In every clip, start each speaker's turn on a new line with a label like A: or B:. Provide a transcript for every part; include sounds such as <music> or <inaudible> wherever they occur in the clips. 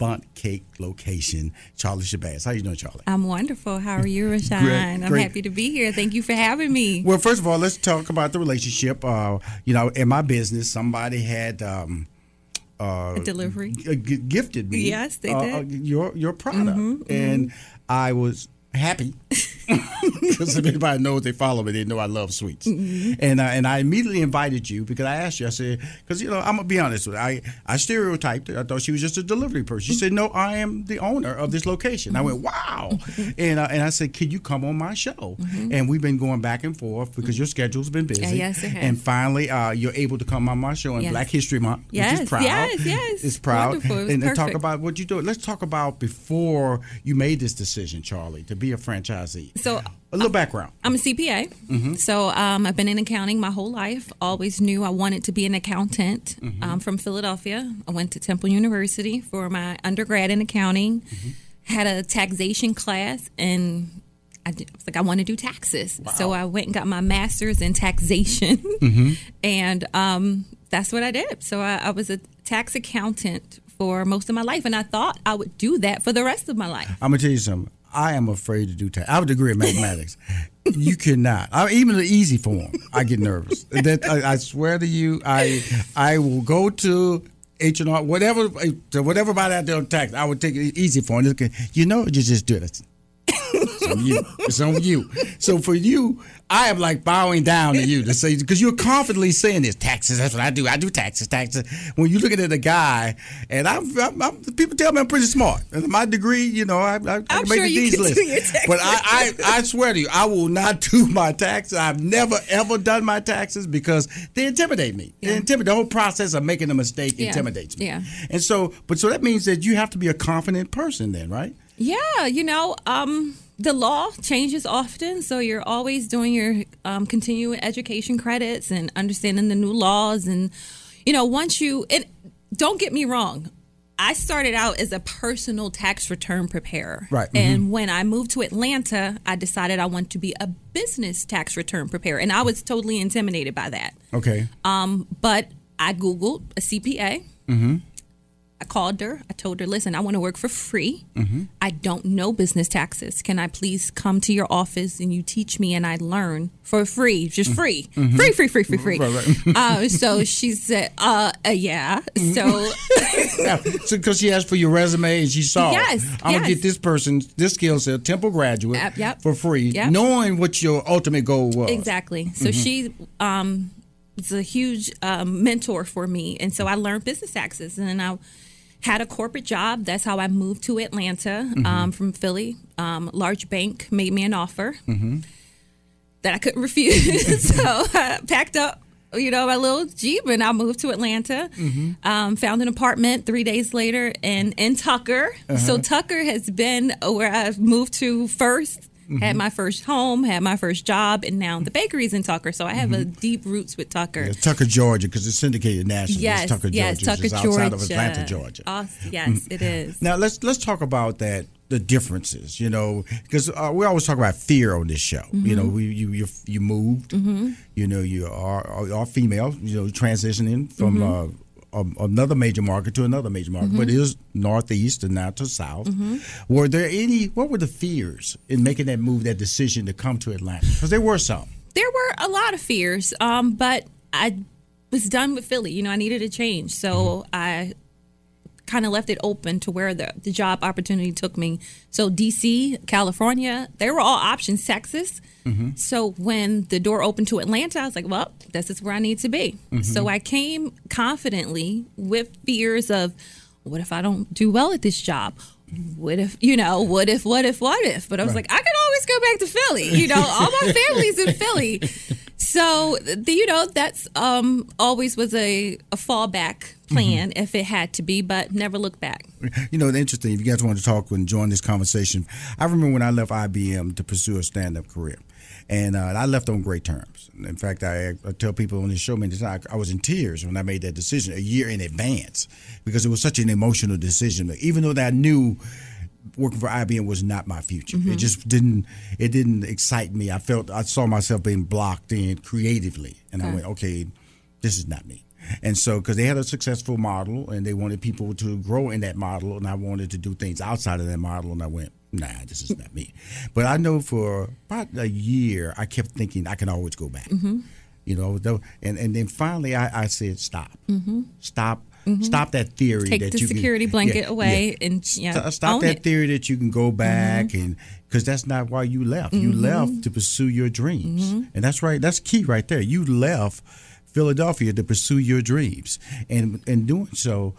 A: Bundt Cake location, Charlie Shabazz. How you doing, Charlie?
B: I'm wonderful. How are you, <laughs> Rushion?
A: Great,
B: I'm
A: great.
B: happy to be here. Thank you for having me.
A: Well, first of all, let's talk about the relationship. Uh, you know, in my business, somebody had um, uh,
B: A delivery.
A: g- g- gifted me.
B: Yes, they
A: uh,
B: did.
A: uh, your your product,
B: Mhm,
A: and I was happy <laughs> <laughs> because if anybody knows they follow me, they know I love sweets.
B: Mm-hmm.
A: And uh, and I immediately invited you because I asked you. I said because you know I'm gonna be honest with you. I I stereotyped. her. I thought she was just a delivery person. She said no, I am the owner of this location. I went wow, <laughs> and uh, and I said can you come on my show? And we've been going back and forth because your schedule's been busy.
B: Mm-hmm. Yeah, yes, it has.
A: And finally, uh, you're able to come on my show in
B: Yes.
A: Black History Month, which
B: Yes,
A: is proud.
B: yes, yes.
A: It's proud.
B: Wonderful. It
A: and, and talk about what you do. Let's talk about before you made this decision, Charlie, to be a franchisee.
B: So
A: A little background.
B: I'm a CPA.
A: Mhm.
B: So um, I've been in accounting my whole life. Always knew I wanted to be an accountant.
A: Mm-hmm.
B: Um, from Philadelphia, I went to Temple University for my undergrad in accounting.
A: Mm-hmm.
B: Had a taxation class, and I, did, I was like, I want to do taxes. So I went and got my master's in taxation,
A: Mm-hmm. <laughs>
B: and um, that's what I did. So I, I was a tax accountant for most of my life, and I thought I would do that for the rest of my life.
A: I'm gonna tell you something. I am afraid to do tax. I have a degree in mathematics. you cannot. I, even the easy form, I get nervous. That I, I swear to you, I I will go to H and R, whatever, eh, to whatever about out there on tax. I would take it easy form. You know, you just do it. It's on you. It's on you. So for you, I am like bowing down to you to say because you're confidently saying this taxes. That's what I do. I do taxes, taxes. When you're looking at a guy, and I'm, I'm, I'm people tell me I'm pretty smart. My degree, you know, I, I, I make
B: sure you
A: D's list.
B: do your taxes.
A: But I, I, I swear to you, I will not do my taxes. I've never ever done my taxes because they intimidate me. They intimidate the whole process of making a mistake
B: Yeah.
A: intimidates me.
B: Yeah.
A: And so, but so that means that you have to be a confident person, then, right?
B: Yeah, you know, um, the law changes often, so you're always doing your um, continuing education credits and understanding the new laws. And you know, once you, and don't get me wrong, I started out as a personal tax return preparer,
A: Right,
B: And when I moved to Atlanta, I decided I want to be a business tax return preparer, and I was totally intimidated by that.
A: Okay.
B: Um, but I Googled a CPA.
A: Mm-hmm.
B: I called her. I told her, listen, I want to work for free.
A: Mhm.
B: I don't know business taxes. Can I please come to your office and you teach me and I learn for free, just free,
A: Mhm.
B: free, free, free, free, free.
A: Right, right. <laughs>
B: uh, so she said, uh, uh yeah. So <laughs>
A: yeah, so because she asked for your resume and she saw,
B: Yes,
A: I'm gonna get this person this skill set, Temple graduate,
B: Yep, yep.
A: for free,
B: Yep.
A: knowing what your ultimate goal was.
B: Exactly. So
A: Mhm.
B: she um, was a huge um, mentor for me, and so I learned business taxes, and then I had a corporate job. That's how I moved to Atlanta
A: Mhm.
B: um, from Philly. Um, large bank made me an offer
A: Mm-hmm.
B: that I couldn't <laughs> refuse, <laughs> so I packed up. You know, my little Jeep, and I moved to Atlanta.
A: Mhm.
B: Um, found an apartment three days later in, in Tucker. So
A: Uh-huh.
B: Tucker has been where I've moved to first Had mm-hmm. my first home, had my first job, and now the bakery's in Tucker. So I have a mm-hmm. deep roots with Tucker.
A: It's Tucker, Georgia, because it's syndicated nationally.
B: Yes,
A: it's Tucker,
B: yes,
A: Georgia.
B: Tucker,
A: it's just
B: Georgia.
A: outside of Atlanta, Georgia.
B: Oh, yes, it is.
A: Now let's let's talk about that the differences, you know, because uh, we always talk about fear on this show. You know, mm-hmm. we, you you you moved, you know, you are are female, you know, transitioning from uh, a, another major market to another major market, but it is northeast and not to south. Were there any? What were the fears in making that move, that decision to come to Atlanta? Because there were some.
B: there were a lot of fears, um, but I was done with Philly. You know, I needed a change, so I kind of left it open to where the, the job opportunity took me. So DC, California, they were all options. Texas. Mm-hmm. So when the door opened to Atlanta, I was like, well, this is where I need to be. Mm-hmm. So I came confidently with fears of, what if I don't do well at this job? What if, you know, what if, what if, what if? But I was like, I can always go back to Philly. You know, all my family's in Philly. <laughs> So, the, you know, that's um, always was a, a fallback plan if it had to be, but never look back.
A: You know, interesting. If you guys want to talk and join this conversation, I remember when I left IBM to pursue a stand-up career, and uh, I left on great terms. In fact, I, I tell people on this show many times I was in tears when I made that decision a year in advance because it was such an emotional decision. Even though that I knew working for IBM was not my future, it mm-hmm. just didn't it didn't excite me. I felt I saw myself being blocked in creatively, and I went, okay, this is not me. And so, because they had a successful model and they wanted people to grow in that model, and I wanted to do things outside of that model, and I went, nah, this is not me. <laughs> But I know for about a year, I kept thinking I can always go back. Mm-hmm. You know, though, and and then finally, I, I said, stop, mm-hmm. stop. Mm-hmm. Stop that theory
B: Take
A: that
B: the
A: you can-
B: security blanket away and,
A: St-
B: yeah,
A: stop that
B: it.
A: theory that you can go mm-hmm. back and because that's not why you left. You mm-hmm. left to pursue your dreams, and that's right. That's key right there. You left Philadelphia to pursue your dreams, and in doing so,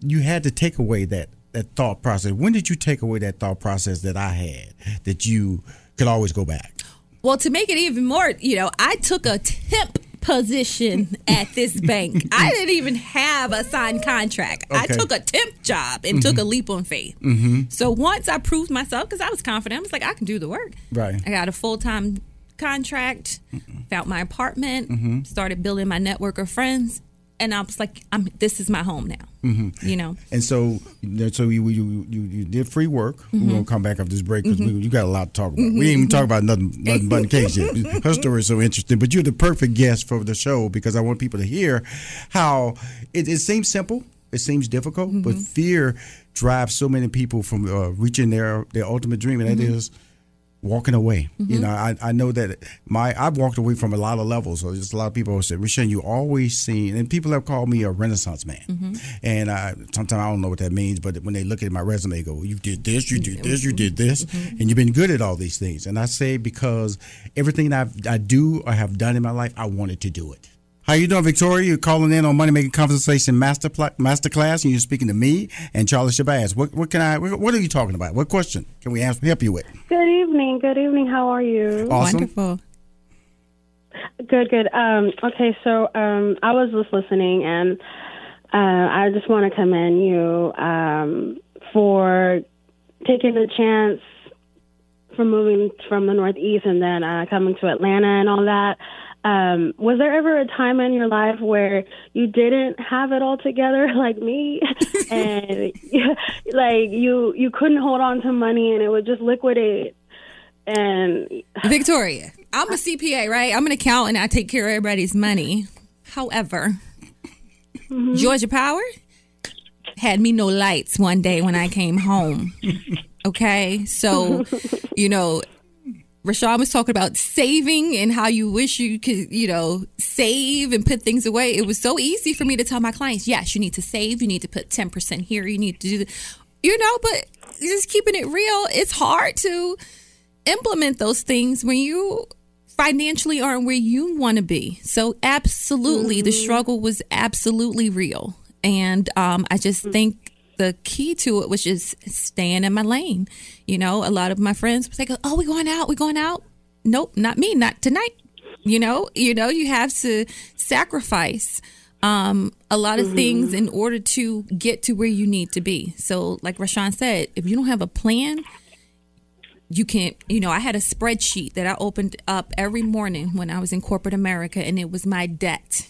A: you had to take away that that thought process. When did you take away that thought process that I had that you could always go back?
B: Well, to make it even more, you know, I took a temp position at this <laughs> bank. I didn't even have a signed contract. I took a temp job and took a mm-hmm. leap on faith. Mm-hmm. So once I proved myself, because I was confident, I was like, I can do the work.
A: Right.
B: I got a full time contract, found my apartment, mm-hmm. started building my network of friends, and I was like, I'm. This is my home now. Mm-hmm. You know.
A: And so, so you you you, you did free work. We're gonna mm-hmm. come back after this break because mm-hmm. you got a lot to talk about. We ain't even talk about nothing, nothing but the case yet. <laughs> Her story is so interesting, but you're the perfect guest for the show because I want people to hear how it, it seems simple, it seems difficult, but fear drives so many people from uh, reaching their their ultimate dream, and that is walking away. You mm-hmm. know, I, I know that my I've walked away from a lot of levels. So just a lot of people have said, Rushion, you always seen, and people have called me a Renaissance man. Mm-hmm. And I, sometimes I don't know what that means, but when they look at my resume, they go, you did this, you did this, you did this, mm-hmm. and you've been good at all these things. And I say because everything I've, I do or have done in my life, I wanted to do it. How you doing, Victoria? You're calling in on Money Making Conversation Master Pla- Masterclass, and you're speaking to me and Charlie Shabazz. What, what can I? What are you talking about? What question can we answer, help you with?
C: Good evening. Good evening. How are you?
A: Awesome.
B: Wonderful.
C: Good, good. Um, okay, so um, I was just listening, and uh, I just want to commend you um, for taking the chance from moving from the Northeast and then uh, coming to Atlanta and all that. Um, was there ever a time in your life where you didn't have it all together <laughs> like me, <laughs> and like you you couldn't hold on to money and it would just liquidate? And
B: Victoria, I'm a CPA, right? I'm an accountant. I take care of everybody's money. However, Georgia Power had me no lights one day when I came home. <laughs> Okay, so you know, Rushion was talking about saving and how you wish you could, you know, save and put things away. It was so easy for me to tell my clients, yes, you need to save. You need to put 10% here. You need to do, the, you know, but just keeping it real, it's hard to implement those things when you financially aren't where you want to be. So, absolutely, the struggle was absolutely real. And um, I just think the key to it was just staying in my lane. You know, a lot of my friends was like, "Oh, we going out? We going out?" Nope, not me, not tonight. You know, you know, you have to sacrifice um, a lot of things in order to get to where you need to be. So, like Rushion said, if you don't have a plan, you can't, you know, I had a spreadsheet that I opened up every morning when I was in corporate America, and it was my debt.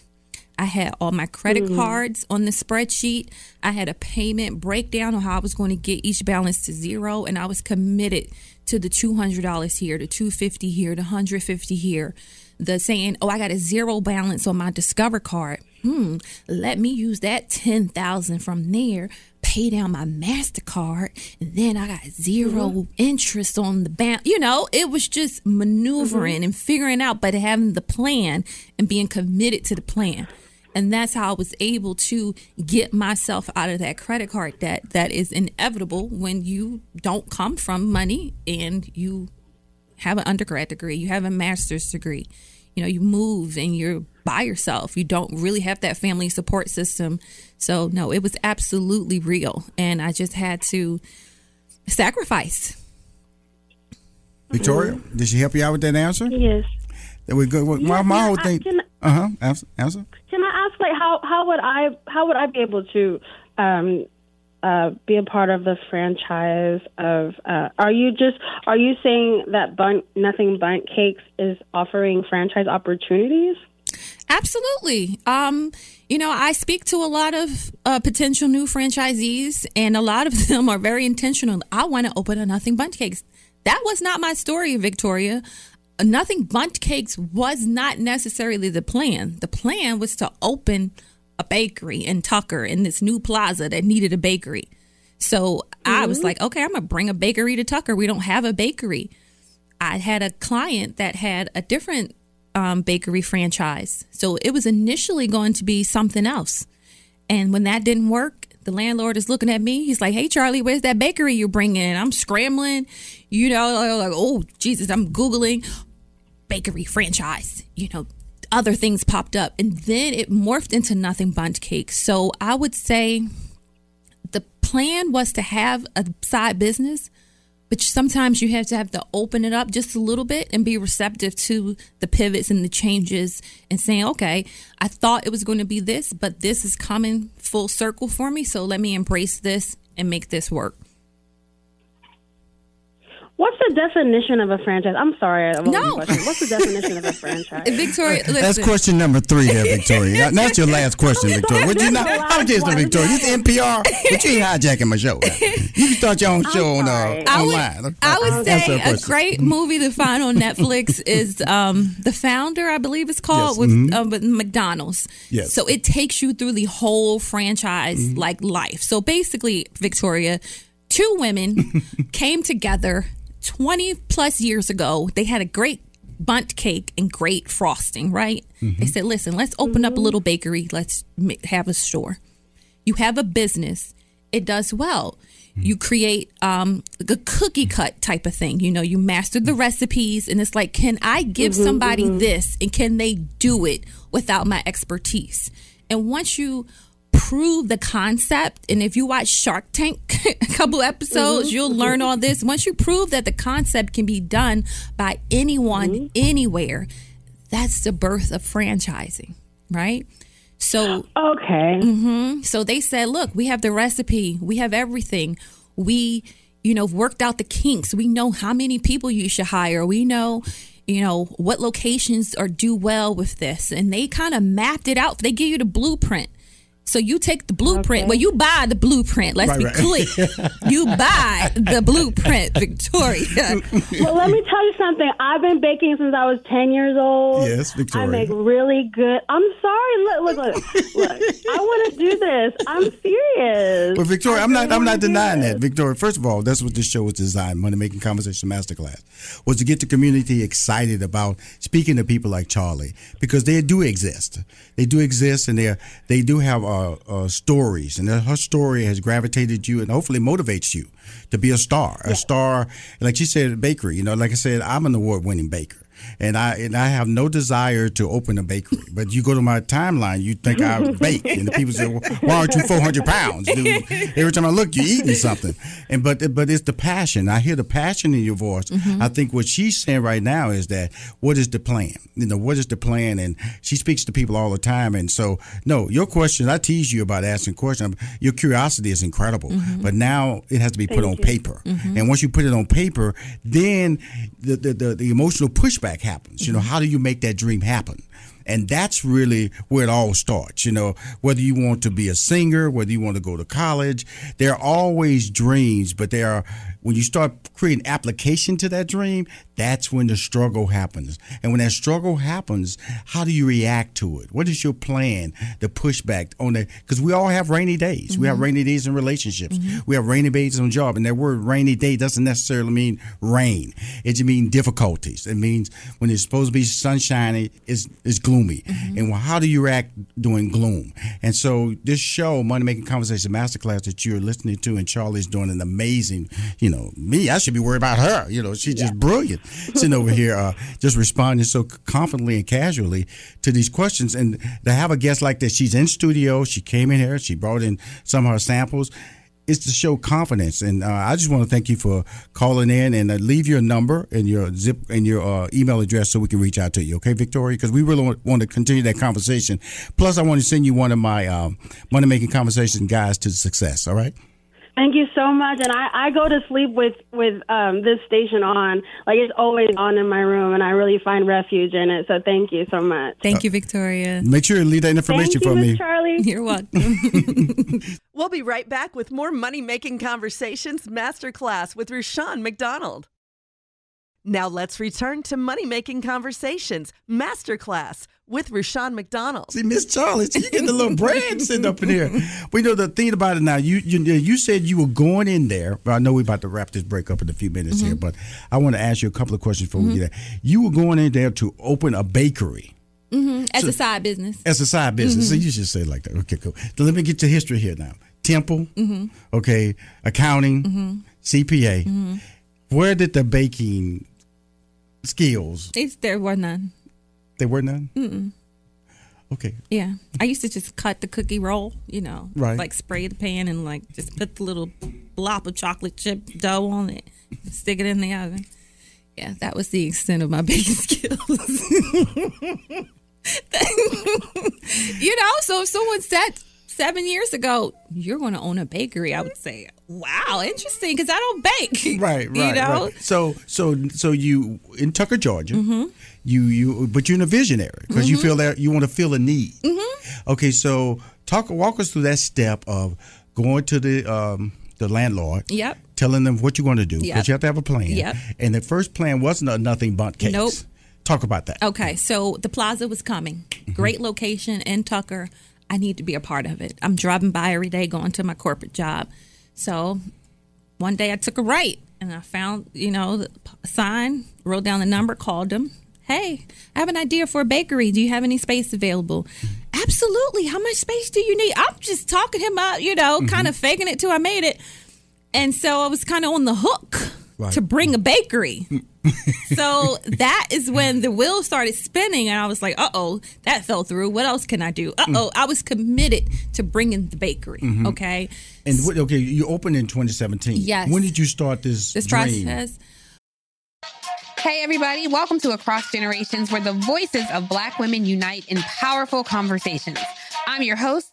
B: I had all my credit
C: Mm.
B: cards on the spreadsheet. I had a payment breakdown on how I was going to get each balance to zero, and I was committed to the two hundred dollars here, the two fifty here, the hundred fifty here. The saying, "Oh, I got a zero balance on my Discover card." Hmm, let me use that ten thousand from there, pay down my Mastercard, and then I got 0 interest on the bank. You know, it was just maneuvering and figuring out, but having the plan and being committed to the plan. And that's how I was able to get myself out of that credit card debt that is inevitable when you don't come from money and you have an undergrad degree, you have a master's degree. You know, you move and you're by yourself. You don't really have that family support system. So, no, it was absolutely real. And I just had to sacrifice.
A: Victoria, did she help you out with that answer?
C: Yes.
A: That we go. My,
C: Yeah,
A: my
C: yeah,
A: whole
C: I
A: thing.
C: can-
A: Uh huh. Answer. Answer.
C: Can I ask, like, how how would I how would I be able to um, uh, be a part of the franchise of? Uh, are you just are you saying that Bun Nothing Bundt Cakes is offering franchise opportunities?
B: Absolutely. Um, you know, I speak to a lot of uh, potential new franchisees, and a lot of <laughs> them are very intentional. I want to open a Nothing Bundt Cakes. That was not my story, Victoria. Nothing Bundt Cakes was not necessarily the plan. The plan was to open a bakery in Tucker in this new plaza that needed a bakery. So I was like, okay, I'm gonna bring a bakery to Tucker. We don't have a bakery. I had a client that had a different um, bakery franchise. So it was initially going to be something else. And when that didn't work, the landlord is looking at me. He's like, hey, Charlie, where's that bakery you're bringing? I'm scrambling, you know, like, oh, Jesus, I'm Googling bakery franchise. You know, other things popped up. And then it morphed into Nothing Bundt Cake. So I would say the plan was to have a side business, but sometimes you have to have to open it up just a little bit and be receptive to the pivots and the changes and saying, okay, I thought it was going to be this, but this is coming full circle for me. So let me embrace this and make this work.
C: What's the definition of a franchise? I'm sorry, I
B: No.
C: question. What's the definition of a <laughs> franchise?
B: Victoria, listen.
A: That's question number three there, Victoria. That- That's your last <laughs> question, Victoria. Would you not? I'm just
C: last one.
A: Victoria. You NPR, but you ain't hijacking my show. <laughs> You can start your own show on uh,
C: sorry.
B: I would,
A: online.
B: I would say
A: that
B: a great movie to find on Netflix is um, The Founder, I believe it's called,
A: Yes, Mm-hmm.
B: with, uh, with McDonald's.
A: Yes.
B: So it takes you through the whole franchise
A: Mm-hmm.
B: like life. So basically, Victoria, two women came together 20 plus years ago. They had a great bundt cake and great frosting, right?
A: Mm-hmm.
B: They said, listen, let's open up a little bakery. Let's have a store you have a business it does well you create um a cookie cut type of thing you know you master the recipes and it's like can i give somebody this and can they do it without my expertise and once you prove the concept and if you watch shark tank <laughs> a couple episodes mm-hmm. you'll learn all this once you prove that the concept can be done by anyone mm-hmm. anywhere that's the birth of franchising right so
C: okay. Mm-hmm.
B: so they said, look, we have the recipe, we have everything. We, you know, worked out the kinks. We know how many people you should hire. We know, you know, what locations are do well with this. And they kind of mapped it out. They give you the blueprint. So you take the blueprint.
C: Okay.
B: Well, you buy the blueprint. Let's
A: Right,
B: be
A: right.
B: clear. <laughs> you buy the blueprint, Victoria.
C: well, let me tell you something. I've been baking since I was 10 years old.
A: Yes, Victoria.
C: I make really good. I'm sorry. Look, look, look. look I want to do this. I'm serious.
A: But Victoria,
C: I
A: I'm not. I'm not denying
C: this.
A: that, Victoria. First of all, that's what this show was designed. Money Making Conversation Masterclass was to get the community excited about speaking to people like Charlie because they do exist. They do exist, and they are, they do have uh, uh, stories, and her story has gravitated you and hopefully motivates you to be a star. A star, like she said, a bakery. You know, like I said, I'm an award-winning baker. And I and I have no desire to open a bakery. But you go to my timeline, you think I <laughs> bake, and the people say, well, "Why aren't you 400 pounds, dude?" Every time I look, you're eating something. And but but it's the passion. I hear the passion in your voice.
B: Mm-hmm.
A: I think what she's saying right now is that what is the plan? You know, what is the plan? And she speaks to people all the time. And so, no, your question. I tease you about asking questions. Your curiosity is incredible,
B: Mm-hmm.
A: but now it has to be put on
C: you.
A: paper. And once you put it on paper, then the, the, the, the emotional pushback happens. You know, how do you make that dream happen? And that's really where it all starts. You know, whether you want to be a singer, whether you want to go to college, there are always dreams, but there are, when you start creating application to that dream, that's when the struggle happens. And when that struggle happens, how do you react to it? What is your plan to push back on that? Because we all have rainy days. We have mm-hmm. rainy days in relationships. Mm-hmm. We have rainy days on job. And that word rainy day doesn't necessarily mean rain. It just means difficulties. It means when it's supposed to be sunshiny, it's, it's gloomy. Mm-hmm. And well, how do you react during gloom? And so this show, Money Making Conversation Masterclass that you're listening to, and Charlie's doing an amazing, you know, me, I should be worried about her. You know, she's just brilliant sitting over here, uh, just responding so confidently and casually to these questions. And to have a guest like that, she's in studio, she came in here, she brought in some of her samples. It's to show confidence, and uh, I just want to thank you for calling in and uh, leave your number and your zip and your uh, email address so we can reach out to you. Okay, Victoria, because we really want, want to continue that conversation. Plus, I want to send you one of my um, money making conversation guides to success. All right.
C: Thank you so much. And I, I go to sleep with with um, this station on. Like it's always on in my room, and I really find refuge in it. So thank you so much.
B: Thank you, Victoria.
A: Make sure you leave that information
C: Thank
A: for
C: Miss
A: me.
C: Charlie. <laughs>
B: You're welcome. <laughs>
D: We'll be right back with more Money Making Conversations Masterclass with Rushion McDonald. Now let's return to Money Making Conversations Masterclass with Rushion McDonald.
A: See, Miss Charlie, you getting a little brand sitting up in here. We know the thing about it now. You you you said you were going in there. But I know we're about to wrap this break up in a few minutes here, mm-hmm. but I want to ask you a couple of questions before we get mm-hmm. there. You were going in there to open a bakery mm-hmm.
B: As a side business.
A: as a side business. So you should say it like that. Okay, cool. So let me get to history here now. Temple, okay, accounting, CPA. Where did the baking skills?
B: It's, there were none.
A: There were none. Mm-mm. Okay,
B: Yeah. I used to just cut the cookie roll, you know,
A: Right.
B: like spray the pan and like just put the little blob of chocolate chip dough on it, stick it in the oven. Yeah, that was the extent of my <laughs> baking skills. <laughs> you know, so if someone said seven years ago, you're going to own a bakery, I would say, wow, interesting, because I don't bake. <laughs>
A: right, right,
B: You know?
A: right. So, so, so you in Tucker, Georgia.
B: Mm-hmm.
A: You, you, but you're in a visionary because you feel that you want to feel a need.
B: Mm-hmm.
A: Okay, so talk, walk us through that step of going to the um, the landlord.
B: Yep.
A: Telling them what you're going to do because
B: Yep.
A: you have to have a plan.
B: Yep.
A: And the first plan wasn't a Nothing Bundt Cakes.
B: Nope.
A: Talk about that.
B: Okay, so the plaza was coming. Great location in Tucker. I need to be a part of it. I'm driving by every day going to my corporate job. So one day I took a right and I found, you know, the sign, wrote down the number, called them. Hey, I have an idea for a bakery. Do you have any space available? Absolutely. How much space do you need? I'm just talking him up, you know, mm-hmm. kind of faking it till I made it. And so I was kind of on the hook
A: Right.
B: to bring a bakery. so that is when the wheel started spinning, and I was like, "Uh oh, that fell through. What else can I do? Uh oh, I was committed to bringing the bakery. Okay,
A: And what, okay, you opened in 2017.
B: Yes.
A: When did you start this,
B: this
A: dream?
B: process.
E: Hey, everybody, welcome to Across Generations, where the voices of Black women unite in powerful conversations. I'm your host,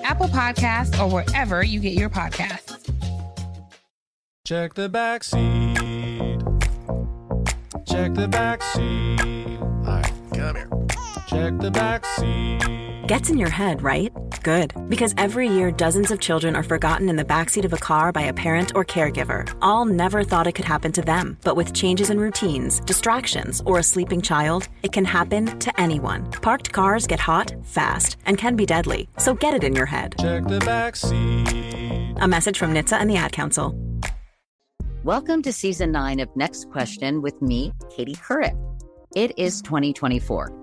E: Apple Podcasts, or wherever you get your podcasts.
F: Check the back seat. Check the back seat. All right, come here. Check the back seat.
G: Gets in your head, right? Good. Because every year, dozens of children are forgotten in the backseat of a car by a parent or caregiver. All never thought it could happen to them. But with changes in routines, distractions, or a sleeping child, it can happen to anyone. Parked cars get hot, fast, and can be deadly. So get it in your head.
F: Check the back seat.
G: A message from NHTSA and the Ad Council.
H: Welcome to season nine of Next Question with me, Katie Couric. It is 2024,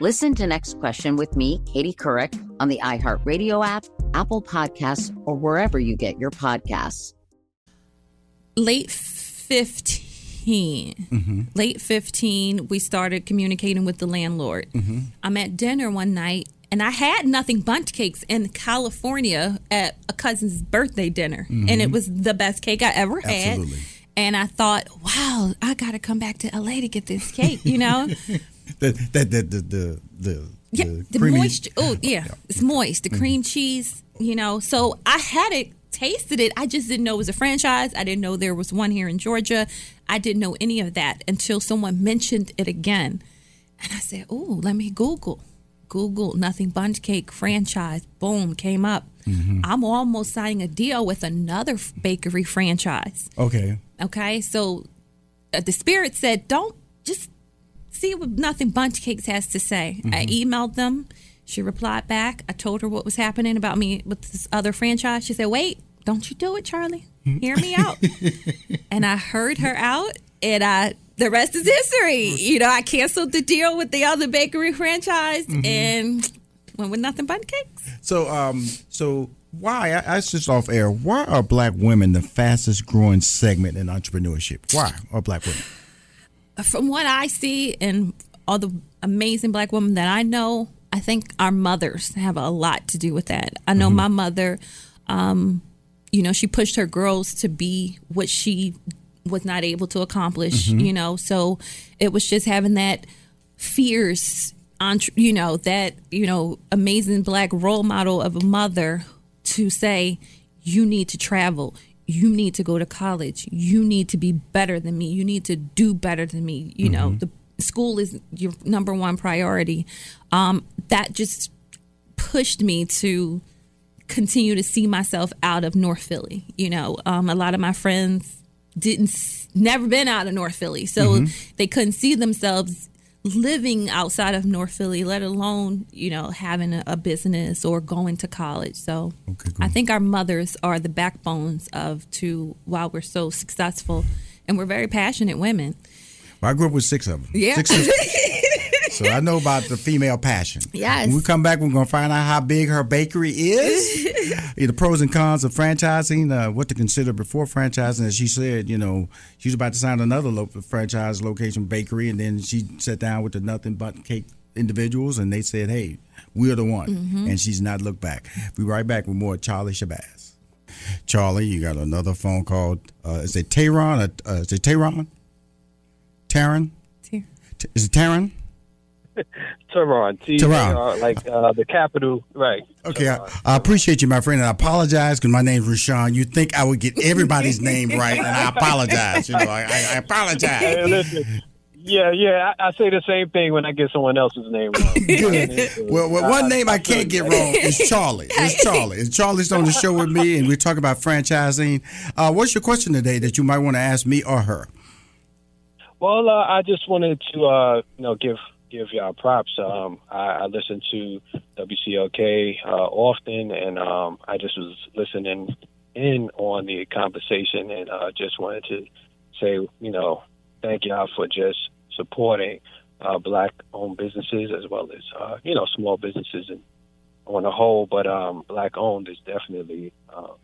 H: Listen to Next Question with me, Katie Couric, on the iHeartRadio app, Apple Podcasts, or wherever you get your podcasts.
B: late 15
A: Mm-hmm.
B: late 15 we started communicating with the landlord
A: Mm-hmm.
B: i'm at dinner one night and i had nothing bundt cakes in california at a cousin's birthday dinner and it
A: Mhm.
B: was the best cake i ever had
A: Absolutely.
B: and i thought wow i gotta come back to la to get this cake you know <laughs>
A: The the the the the, the,
B: Yeah,
A: the
B: the
A: creamy-.
B: Oh, yeah, it's moist. The cream cheese, you know. So I had it, tasted it. I just didn't know it was a franchise. I didn't know there was one here in Georgia. I didn't know any of that until someone mentioned it again, and I said, "Oh, let me Google." Google Nothing Bundt Cake franchise. Boom, came up. I'm almost signing a deal with another bakery franchise.
A: Okay.
B: Okay, so uh, the spirit said, "Don't just see what Nothing Bundt Cakes has to say." I mm-hmm. emailed them. She replied back. I told her what was happening about me with this other franchise. She said, "Wait, don't you do it, Charlie. Hear me out." <laughs> and I heard her out, and I the rest is history. Mm-hmm. You know, I canceled the deal with the other bakery franchise mm-hmm. and went with Nothing Bundt Cakes.
A: So um so why I, I just off air. Why are black women the fastest growing segment in entrepreneurship? Why are black women?
B: From what I see and all the amazing black women that I know, I think our mothers have a lot to do with that. I know my mother, um, you know, she pushed her girls to be what she was not able to accomplish,
I: Mhm.
B: you know, so it was just having that fierce, you know, that, you know, amazing black role model of a mother to say, you need to travel. You need to go to college. You need to be better than me. You need to do better than me. You know, the school is your number one priority. Um, that just pushed me to continue to see myself out of North Philly. You know, um, a lot of my friends didn't, never been out of North Philly, so
I: Mhm.
B: they couldn't see themselves living outside of North Philly, let alone you know having a, a business or going to college. So I think our mothers are the backbones of to why we're so successful, and we're very passionate women.
A: Well, I grew up with six of them.
B: Yeah.
A: Six sisters. <laughs> so I know about the female passion.
B: Yes.
A: When we come back, we're going to find out how big her bakery is, <laughs> the pros and cons of franchising, uh, what to consider before franchising. As she said, you know, she was about to sign another lo- franchise location bakery, and then she sat down with the Nothing Bundt Cake individuals, and they said, hey, we're the one.
I: Mhm.
A: And she's not looked back. We'll be right back with more Charlie Shabazz. Charlie, you got another phone call. Uh, is it Tehran? Uh, is it Tehran? Taryn? T- Is it Taryn? <laughs>
I: Tehran, T
A: Tehran.
I: like uh, the capital, right?
A: Okay, I, I appreciate you, my friend, and I apologize because my name's Rushion. You think I would get everybody's name right, and I apologize. You know, I, I,
I: Hey,
A: apologize.
I: listen, yeah, yeah, I, I say the same thing when I get someone else's name wrong. <laughs>
A: Good. Well, well, one name I can't get wrong is Charlie. It's Charlie. It's Charlie's on the show with me, and we talk about franchising. Uh, what's your question today that you might want to ask me or her?
I: Well, uh, I just wanted to, uh, you know, give give y'all props. Um, I, I listen to WCLK uh, often, and um, I just was listening in on the conversation, and uh, just wanted to say, you know, thank y'all for just supporting uh, black-owned businesses as well as uh, you know small businesses and on the whole. But um, black-owned is definitely. Um,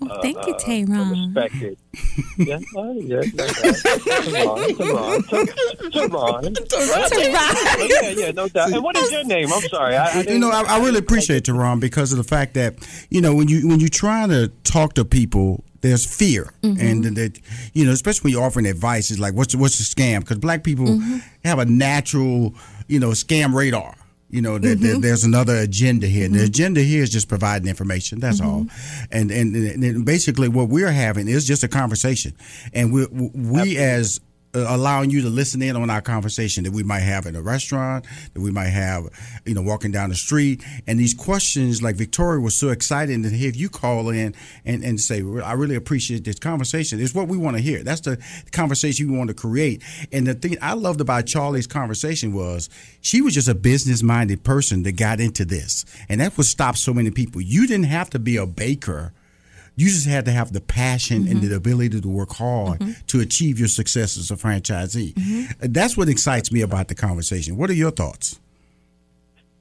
B: Well, thank you,
I: uh,
B: Tayron.
I: Respected. <laughs> yeah, uh, yeah, Teron, Teron, Teron, Teron. Yeah, yeah, no doubt. And what is your name? I'm sorry. I, I
A: you
I: didn't-
A: know, I, I really appreciate Teron because of the fact that you know when you when you're trying to talk to people, there's fear,
B: Mm-hmm.
A: and that you know, especially when you're offering advice, it's like what's the, what's the scam? Because black people
B: Mm-hmm.
A: have a natural, you know, scam radar. You know, that that
B: Mhm.
A: there's another agenda here. The
B: Mhm.
A: agenda here is just providing information. That's all.
B: Mm-hmm.
A: And, and and basically, what we're having is just a conversation, and we we as uh, Uh, allowing you to listen in on our conversation that we might have in a restaurant, that we might have, you know, walking down the street. And these questions, like Victoria was so excited to have you call in and, and say, I really appreciate this conversation. It's what we want to hear. That's the conversation we want to create. And the thing I loved about Charlie's conversation was she was just a business minded person that got into this. And that would stop so many people. You didn't have to be a baker. You just had to have the passion and the ability to work hard to achieve your success as a franchisee. That's what excites me about the conversation. What are your thoughts?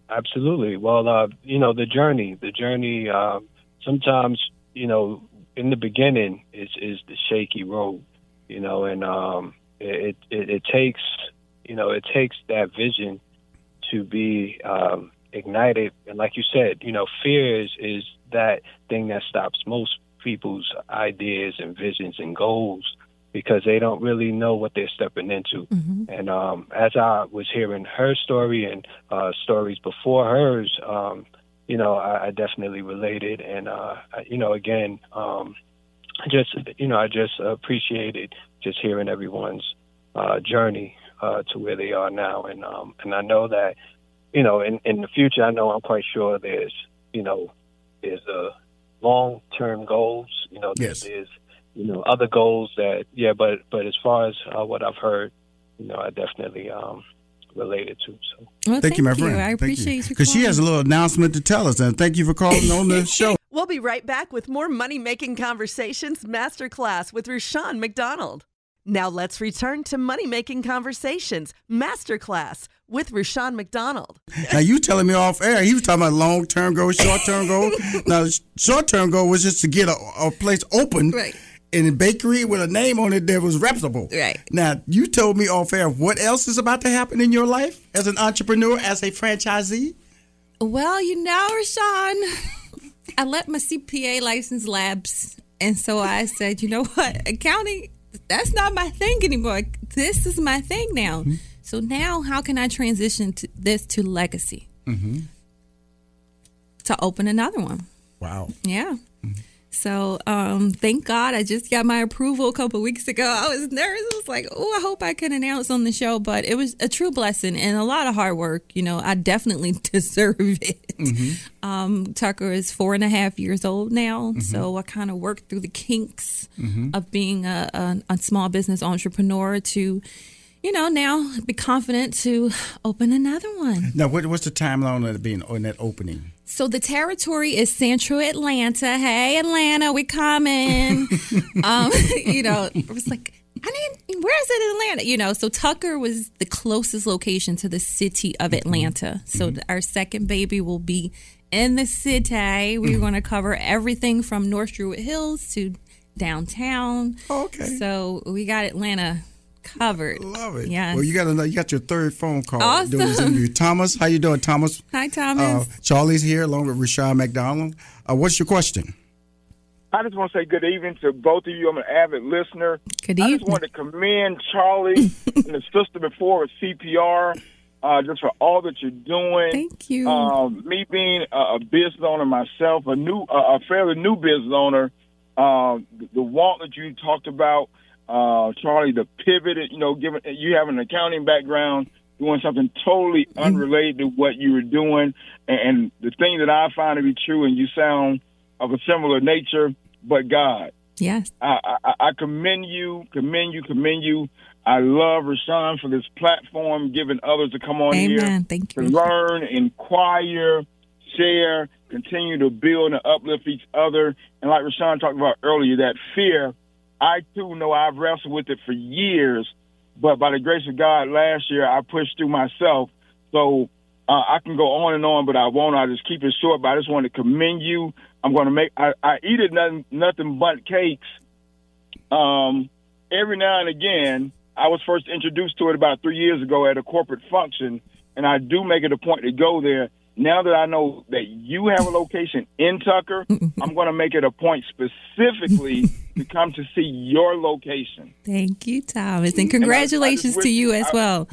I: Absolutely. Well, uh, you know, the journey, the journey, uh, sometimes, you know, in the beginning is, is the shaky road, you know, and, um, it, it, it takes, you know, it takes that vision to be, um, ignited. And like you said, you know, fear is, is that thing that stops most people's ideas and visions and goals because they don't really know what they're stepping into. And um, as I was hearing her story and uh, stories before hers, um, you know, I, I definitely related. And uh, I- you know, again, um, just you know, I just appreciated just hearing everyone's uh, journey uh, to where they are now. And um, and I know that you know, in in the future, I know I'm quite sure there's you know, there's a long term goals. You know,
A: Yes.
I: there's you know other goals that yeah, but but as far as uh, what I've heard, you know, I definitely um related to. So
B: Well,
A: thank, you, my
B: thank you.
A: friend.
B: I appreciate you
A: Because she has a little announcement to tell us. And thank you for calling on the <laughs> show.
D: We'll be right back with more Money Making Conversations Masterclass with Rushion McDonald. Now let's return to Money Making Conversations Masterclass with Rushion McDonald.
A: Now you telling me off air? He was talking about long term goal, short term goal. now short term goal was just to get a, a place open,
B: right?
A: In a bakery with a name on it that was reputable,
B: right?
A: Now you told me off air what else is about to happen in your life as an entrepreneur, as a franchisee.
B: Well, you know, Rushion, I let my CPA license lapse. And so I said, you know what? Accounting, that's not my thing anymore. This is my thing now. So now, how can I transition to this to legacy?
A: Mm-hmm.
B: To open another one.
A: Wow.
B: Yeah. So um, thank God I just got my approval a couple weeks ago. I was nervous. I was like, oh, I hope I can announce on the show, but it was a true blessing and a lot of hard work. You know, I definitely <laughs> deserve it.
A: Mm-hmm.
B: Um, Tucker is four and a half years old now, so I kind of worked through the kinks
A: Mhm.
B: of being a, a, a small business entrepreneur to, you know, now be confident to open another one.
A: Now, what, what's the timeline that being on that opening?
B: So the territory is Central Atlanta. Hey, Atlanta, we coming. <laughs> um, <laughs> you know, it was like, I need, where is it in Atlanta? You know, so Tucker was the closest location to the city of mm-hmm. Atlanta. So mm-hmm. our second baby will be in the city. We're going to cover everything from North Druid Hills to downtown.
A: okay.
B: So we got Atlanta covered.
A: Love it.
B: Yes.
A: Well, you got another, you got your third phone call.
B: Awesome.
A: doing this interview. Thomas, how you doing, Thomas?
B: Hi,
A: Uh,
B: Thomas.
A: Charlie's here along with Rushion McDonald. Uh, what's your question?
J: I just want to say good evening to both of you. I'm an avid listener.
B: Good evening.
J: I just want to commend Charlie <laughs> and the sister before with CPR, uh, just for all that you're doing.
B: Thank you.
J: Um, me being a, a business owner myself, a new, uh, a fairly new business owner, uh, the, the want that you talked about, uh, Charlie, the pivot, you know, given you have an accounting background, doing something totally unrelated to what you were doing, and, and the thing that I find to be true, and you sound of a similar nature, but God.
B: Yes.
J: I, I, I commend you, commend you, commend you. I love Rushion for this platform, giving others to come on
B: Amen.
J: here
B: Thank you.
J: to learn, inquire, share, continue to build and uplift each other. And like Rushion talked about earlier, that fear, I too know I've wrestled with it for years, but by the grace of God, last year I pushed through myself. So uh, I can go on and on, but I won't. I just keep it short. But I just want to commend you. I'm going to make. I, I eat it nothing, Nothing Bundt Cakes. Um, every now and again, I was first introduced to it about three years ago at a corporate function, and I do make it a point to go there. Now that I know that you have a location in Tucker, <laughs> I'm going to make it a point specifically to come to see your location.
B: Thank you, Thomas, and
J: And I- I
B: congratulations to you as
J: I-
B: well.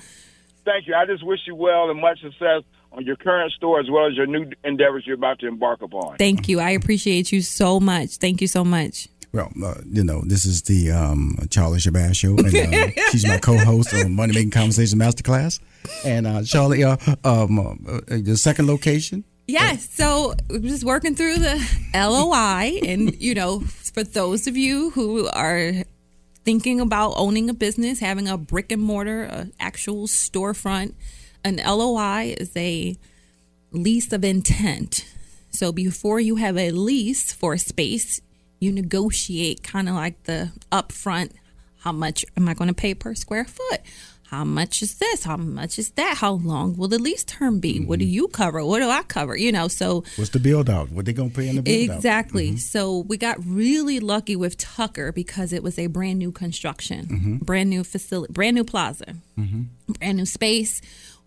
J: Thank you. I just wish you well and much success on your current store as well as your new endeavors you're about to embark upon.
B: Thank you. I appreciate you so much. Thank you so much.
A: Well, uh, you know, this is the um, Charlie Shabazz show, and uh, <laughs> she's my co-host on Money Making Conversation Masterclass. And uh, Charlie, uh, um, uh, the second location.
B: Yes. So we're just working through the LOI. And, you know, for those of you who are thinking about owning a business, having a brick and mortar, an actual storefront, an LOI is a lease of intent. So before you have a lease for a space, you negotiate kind of like the upfront how much am I going to pay per square foot? How much is this? How much is that? How long will the lease term be? What do you cover? What do I cover? You know, so
A: What's the build out? What they gonna pay in the build out?
B: Exactly. So we got really lucky with Tucker because it was a brand new construction,
A: Mhm.
B: brand new facility, brand new plaza,
A: Mm-hmm.
B: brand new space.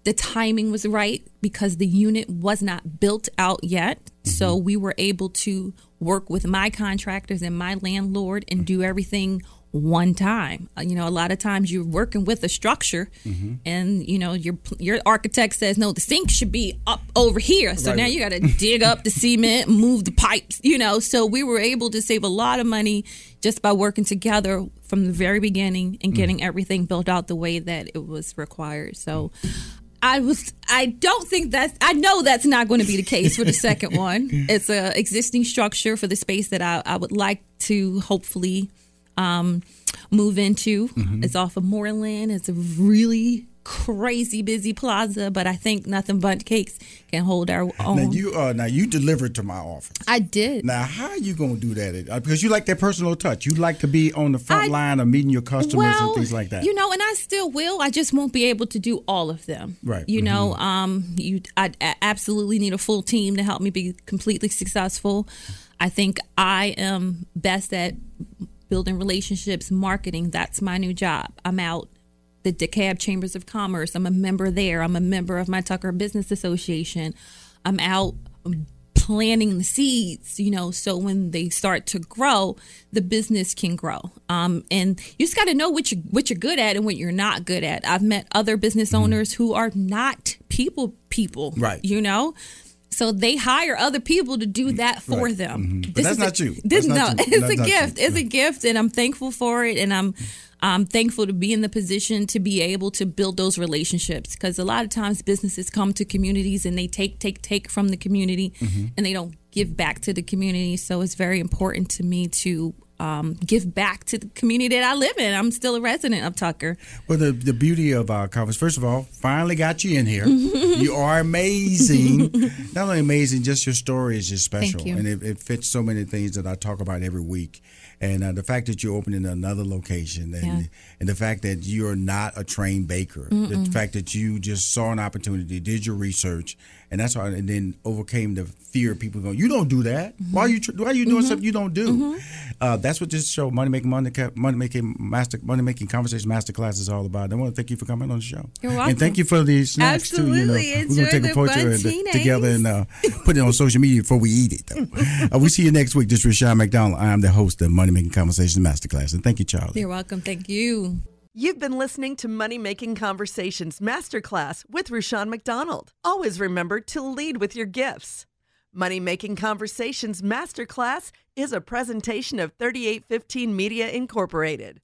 B: The timing was right because the unit was not built out yet. So we were able to work with my contractors and my landlord and do everything one time. Uh, You know, a lot of times you're working with a structure and you know your your architect says no the sink should be up over here so
K: Right.
B: now you got to dig up the cement <laughs> move the pipes you know so we were able to save a lot of money just by working together from the very beginning and getting everything built out the way that it was required so I was I don't think that's I know that's not going to be the case for the second <laughs> one. It's a existing structure for the space that I, I would like to hopefully um, move into.
A: Mhm.
B: It's off of Moreland. It's a really crazy busy plaza, but I think Nothing Bundt Cakes can hold our
A: Now
B: own.
A: you uh, now you delivered to my office.
B: I did.
A: Now how are you gonna do that? Uh, Because you like that personal touch. You like to be on the front
B: I-
A: line of meeting your customers
B: well,
A: and things like that.
B: You know, and I still will. I just won't be able to do all of them.
A: Right.
B: You know, um, you I, I absolutely need a full team to help me be completely successful. I think I am best at building relationships, marketing. That's my new job. I'm out the DeKalb Chambers of Commerce. I'm a member there. I'm a member of my Tucker Business Association. I'm out planting the seeds, you know, so when they start to grow, the business can grow. Um, and you just got to know what you what you're good at and what you're not good at. I've met other business owners who are not people people,
A: Right.
B: You know. So they hire other people to do that for
A: Right.
B: them.
A: Mhm. But that's
B: is
A: not
B: a,
A: you.
B: This
A: That's not
B: no,
A: you. <laughs>
B: it's a
A: not you.
B: gift. It's a gift, and I'm thankful for it. And I'm I'm thankful to be in the position to be able to build those relationships because a lot of times businesses come to communities and they take take take from the community
A: Mhm.
B: and they don't give back to the community. So it's very important to me to um, give back to the community that I live in. I'm still a resident of Tucker.
A: Well, the, the beauty of our conference, first of all, finally got you in here. <laughs> you are amazing. Not only amazing, just your story is just special.
B: Thank you.
A: And it, it fits so many things that I talk about every week. And uh, the fact that you're opening another location and,
B: Yeah.
A: and the fact that you're not a trained baker, the
B: Mm-mm.
A: fact that you just saw an opportunity, did your research, and that's why, and then overcame the fear of people going, you don't do that. Why are you, why are you doing
B: Mhm.
A: something you don't do? Uh, that's what this show, Money Making Money, Money Making Master, Money Making Conversation Masterclass is all about. and I want to thank you for coming on the show.
B: You're welcome.
A: And thank you for the snacks too. You know,
B: Absolutely.
A: we're gonna take a photo and,
B: Bundtini
A: together and uh, put it on social media before we eat it. Though. <laughs> uh, we see you next week. This is Rushion McDonald. I am the host of Money Making Conversation Masterclass, and thank you, Charlie.
B: You're welcome. Thank you.
D: You've been listening to Money Making Conversations Masterclass with Rushion McDonald. Always remember to lead with your gifts. Money Making Conversations Masterclass is a presentation of 3815 Media Incorporated.